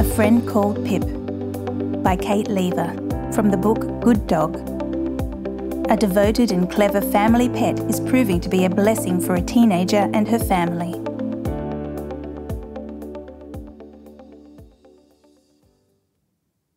A Friend Called Pip by Kate Leaver from the book Good Dog. A devoted and clever family pet is proving to be a blessing for a teenager and her family.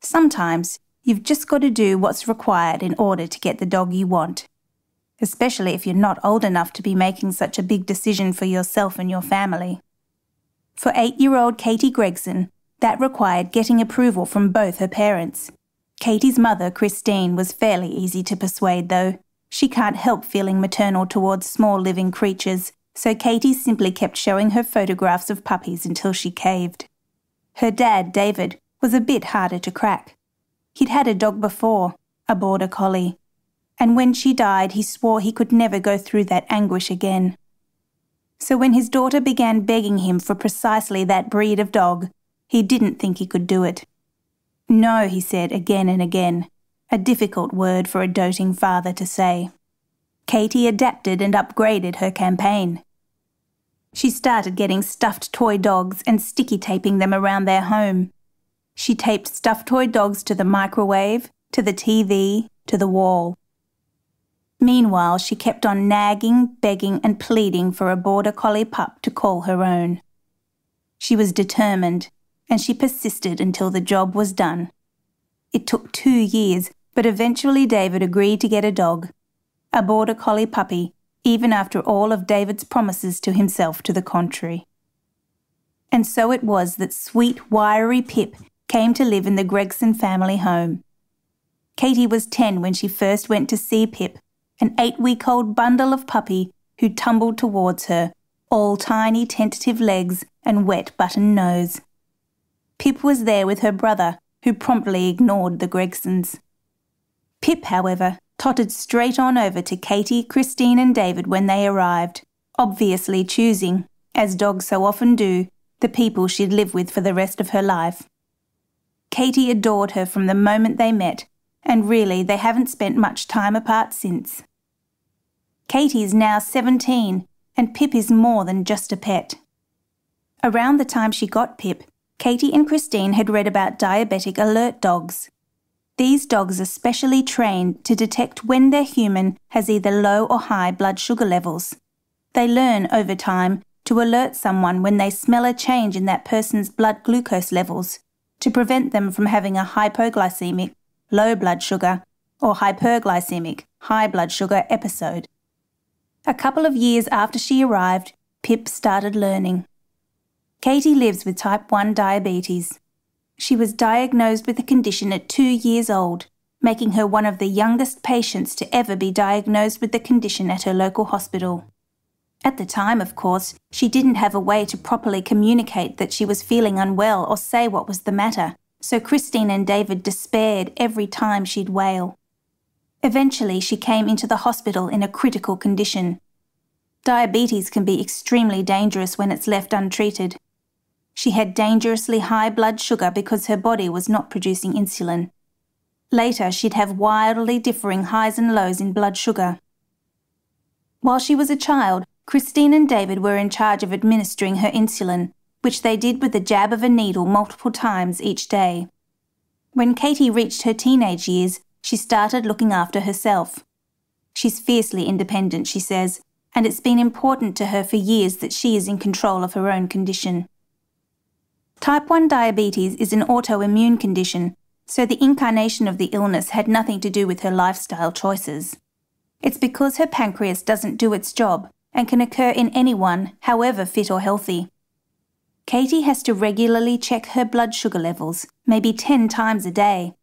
Sometimes you've just got to do what's required in order to get the dog you want, especially if you're not old enough to be making such a big decision for yourself and your family. For eight year old Katie Gregson, that required getting approval from both her parents. Katie's mother, Christine, was fairly easy to persuade, though. She can't help feeling maternal towards small living creatures, so Katie simply kept showing her photographs of puppies until she caved. Her dad, David, was a bit harder to crack. He'd had a dog before, a border collie, and when she died, he swore he could never go through that anguish again. So when his daughter began begging him for precisely that breed of dog, he didn't think he could do it. No, he said again and again, a difficult word for a doting father to say. Katie adapted and upgraded her campaign. She started getting stuffed toy dogs and sticky taping them around their home. She taped stuffed toy dogs to the microwave, to the TV, to the wall. Meanwhile, she kept on nagging, begging, and pleading for a border collie pup to call her own. She was determined, and she persisted until the job was done. It took two years, but eventually David agreed to get a dog, a border collie puppy, even after all of David's promises to himself to the contrary. And so it was that sweet, wiry Pip came to live in the Gregson family home. Katie was 10 when she first went to see Pip, an eight week old bundle of puppy who tumbled towards her, all tiny tentative legs and wet button nose. Pip was there with her brother, who promptly ignored the Gregsons. Pip, however, tottered straight on over to Katie, Christine, and David when they arrived, obviously choosing, as dogs so often do, the people she'd live with for the rest of her life. Katie adored her from the moment they met, and really they haven't spent much time apart since. Katie is now 17, and Pip is more than just a pet. Around the time she got Pip, Katie and Christine had read about diabetic alert dogs. These dogs are specially trained to detect when their human has either low or high blood sugar levels. They learn over time to alert someone when they smell a change in that person's blood glucose levels to prevent them from having a hypoglycemic, low blood sugar, or hyperglycemic, high blood sugar episode. A couple of years after she arrived, Pip started learning. Katie lives with type 1 diabetes. She was diagnosed with the condition at two years old, making her one of the youngest patients to ever be diagnosed with the condition at her local hospital. At the time, of course, she didn't have a way to properly communicate that she was feeling unwell or say what was the matter, so Christine and David despaired every time she'd wail. Eventually, she came into the hospital in a critical condition. Diabetes can be extremely dangerous when it's left untreated. She had dangerously high blood sugar because her body was not producing insulin. Later, she'd have wildly differing highs and lows in blood sugar. While she was a child, Christine and David were in charge of administering her insulin, which they did with the jab of a needle multiple times each day. When Katie reached her teenage years, she started looking after herself. She's fiercely independent, she says, and it's been important to her for years that she is in control of her own condition. Type 1 diabetes is an autoimmune condition, so the incarnation of the illness had nothing to do with her lifestyle choices. It's because her pancreas doesn't do its job and can occur in anyone, however fit or healthy. Katie has to regularly check her blood sugar levels, maybe 10 times a day,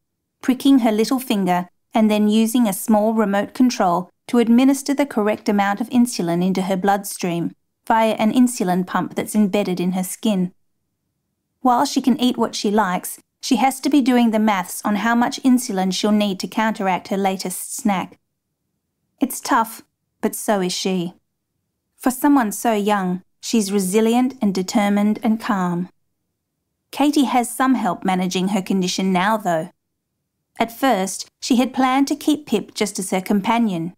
pricking her little finger and then using a small remote control to administer the correct amount of insulin into her bloodstream via an insulin pump that's embedded in her skin. While she can eat what she likes, she has to be doing the maths on how much insulin she'll need to counteract her latest snack. It's tough, but so is she. For someone so young, she's resilient and determined and calm. Katie has some help managing her condition now, though. At first, she had planned to keep Pip just as her companion.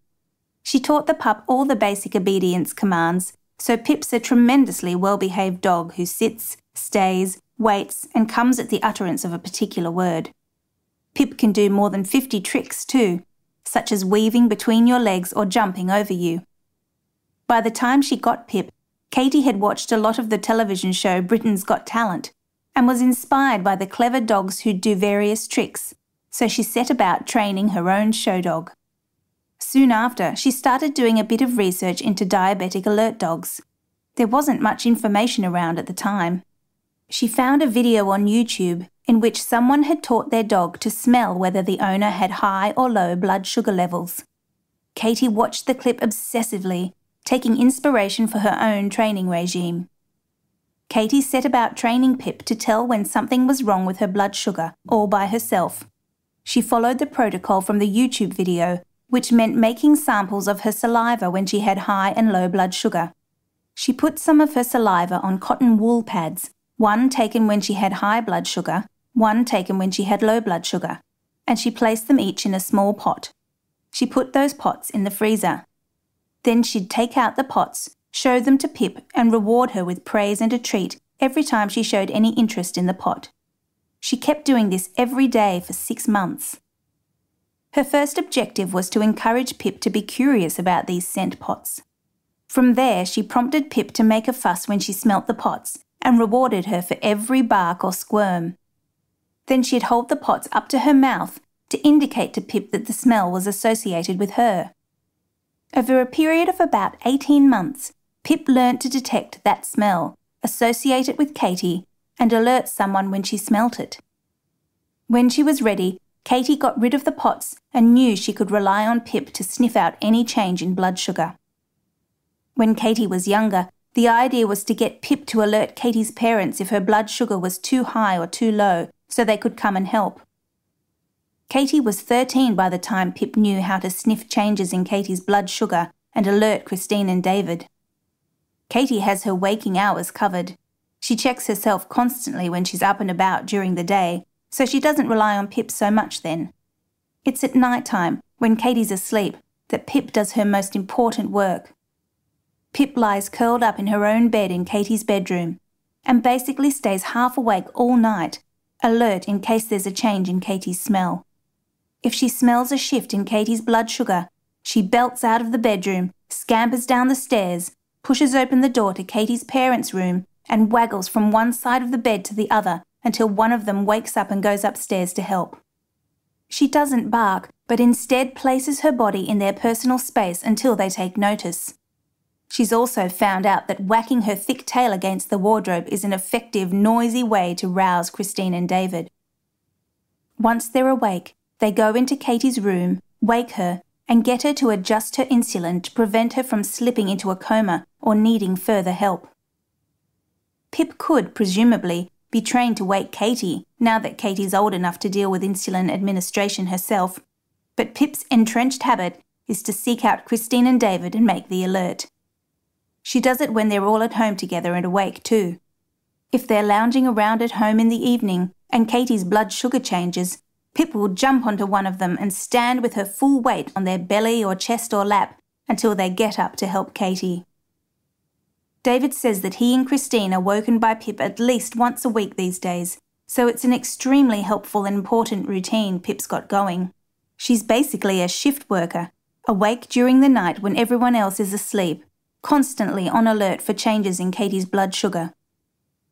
She taught the pup all the basic obedience commands, so Pip's a tremendously well behaved dog who sits, stays, waits, and comes at the utterance of a particular word. Pip can do more than 50 tricks too, such as weaving between your legs or jumping over you. By the time she got Pip, Katie had watched a lot of the television show Britain's Got Talent and was inspired by the clever dogs who'd do various tricks, so she set about training her own show dog. Soon after, she started doing a bit of research into diabetic alert dogs. There wasn't much information around at the time. She found a video on YouTube in which someone had taught their dog to smell whether the owner had high or low blood sugar levels. Katie watched the clip obsessively, taking inspiration for her own training regime. Katie set about training Pip to tell when something was wrong with her blood sugar, all by herself. She followed the protocol from the YouTube video, which meant making samples of her saliva when she had high and low blood sugar. She put some of her saliva on cotton wool pads, one taken when she had high blood sugar one taken when she had low blood sugar, and she placed them each in a small pot. She put those pots in the freezer. Then she'd take out the pots, show them to Pip, and reward her with praise and a treat every time she showed any interest in the pot. She kept doing this every day for six months. Her first objective was to encourage Pip to be curious about these scent pots. From there, she prompted Pip to make a fuss when she smelt the pots and rewarded her for every bark or squirm. Then she'd hold the pots up to her mouth to indicate to Pip that the smell was associated with her. Over a period of about 18 months, Pip learnt to detect that smell, associate it with Katie, and alert someone when she smelt it. When she was ready, Katie got rid of the pots and knew she could rely on Pip to sniff out any change in blood sugar. When Katie was younger, the idea was to get Pip to alert Katie's parents if her blood sugar was too high or too low so they could come and help. Katie was 13 by the time Pip knew how to sniff changes in Katie's blood sugar and alert Christine and David. Katie has her waking hours covered. She checks herself constantly when she's up and about during the day, so she doesn't rely on Pip so much then. It's at night time, when Katie's asleep, that Pip does her most important work. Pip lies curled up in her own bed in Katie's bedroom and basically stays half awake all night alert in case there's a change in Katie's smell. If she smells a shift in Katie's blood sugar, she belts out of the bedroom, scampers down the stairs, pushes open the door to Katie's parents' room, and waggles from one side of the bed to the other until one of them wakes up and goes upstairs to help. She doesn't bark, but instead places her body in their personal space until they take notice. She's also found out that whacking her thick tail against the wardrobe is an effective, noisy way to rouse Christine and David. Once they're awake, they go into Katie's room, wake her, and get her to adjust her insulin to prevent her from slipping into a coma or needing further help. Pip could, presumably, be trained to wake Katie now that Katie's old enough to deal with insulin administration herself, but Pip's entrenched habit is to seek out Christine and David and make the alert. She does it when they're all at home together and awake too. If they're lounging around at home in the evening and Katie's blood sugar changes, Pip will jump onto one of them and stand with her full weight on their belly or chest or lap until they get up to help Katie. David says that he and Christine are woken by Pip at least once a week these days, so it's an extremely helpful and important routine Pip's got going. She's basically a shift worker, awake during the night when everyone else is asleep constantly on alert for changes in Katie's blood sugar.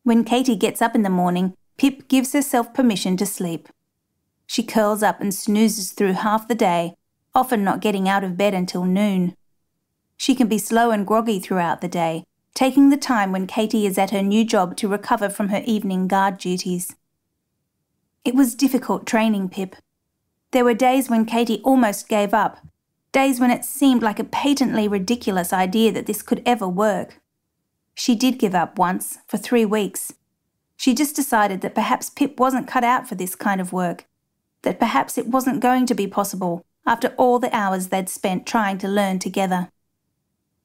When Katie gets up in the morning, Pip gives herself permission to sleep. She curls up and snoozes through half the day, often not getting out of bed until noon. She can be slow and groggy throughout the day, taking the time when Katie is at her new job to recover from her evening guard duties. It was difficult training Pip. There were days when Katie almost gave up, days when it seemed like a patently ridiculous idea that this could ever work. She did give up once, for three weeks. She just decided that perhaps Pip wasn't cut out for this kind of work, that perhaps it wasn't going to be possible after all the hours they'd spent trying to learn together.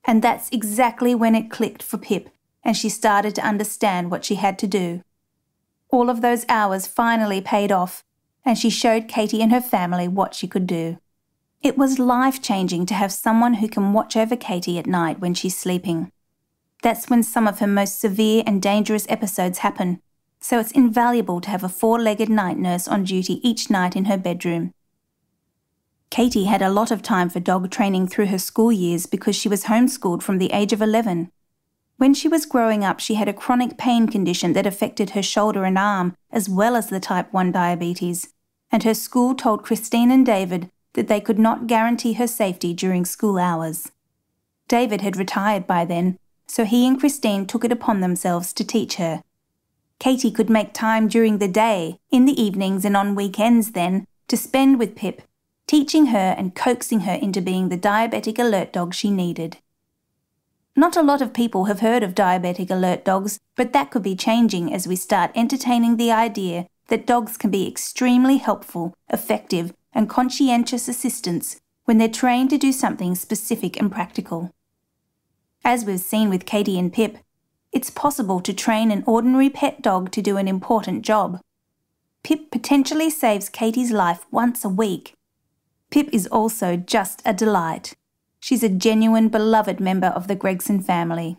And that's exactly when it clicked for Pip, and she started to understand what she had to do. All of those hours finally paid off, and she showed Katie and her family what she could do. It was life changing to have someone who can watch over Katie at night when she's sleeping. That's when some of her most severe and dangerous episodes happen, so it's invaluable to have a four legged night nurse on duty each night in her bedroom. Katie had a lot of time for dog training through her school years because she was homeschooled from the age of 11. When she was growing up, she had a chronic pain condition that affected her shoulder and arm, as well as the type 1 diabetes, and her school told Christine and David that they could not guarantee her safety during school hours. David had retired by then, so he and Christine took it upon themselves to teach her. Katie could make time during the day, in the evenings, and on weekends then, to spend with Pip teaching her and coaxing her into being the diabetic alert dog she needed. Not a lot of people have heard of diabetic alert dogs, but that could be changing as we start entertaining the idea that dogs can be extremely helpful, effective, and conscientious assistance when they're trained to do something specific and practical. As we've seen with Katie and Pip, it's possible to train an ordinary pet dog to do an important job. Pip potentially saves Katie's life once a week, Pip is also just a delight. She's a genuine beloved member of the Gregson family.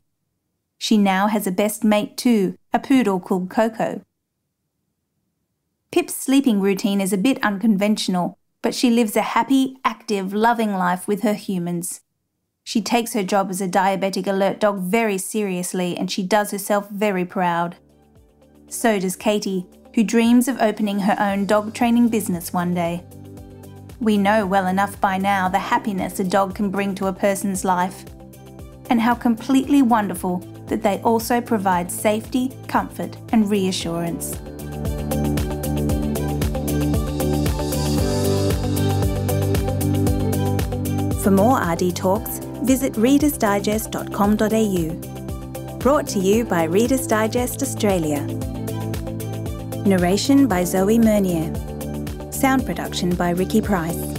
She now has a best mate too, a poodle called Coco. Pip's sleeping routine is a bit unconventional, but she lives a happy, active, loving life with her humans. She takes her job as a diabetic alert dog very seriously and she does herself very proud. So does Katie, who dreams of opening her own dog training business one day. We know well enough by now the happiness a dog can bring to a person's life, and how completely wonderful that they also provide safety, comfort, and reassurance. For more RD Talks, visit readersdigest.com.au. Brought to you by Reader's Digest Australia. Narration by Zoe Mernier. Sound production by Ricky Price.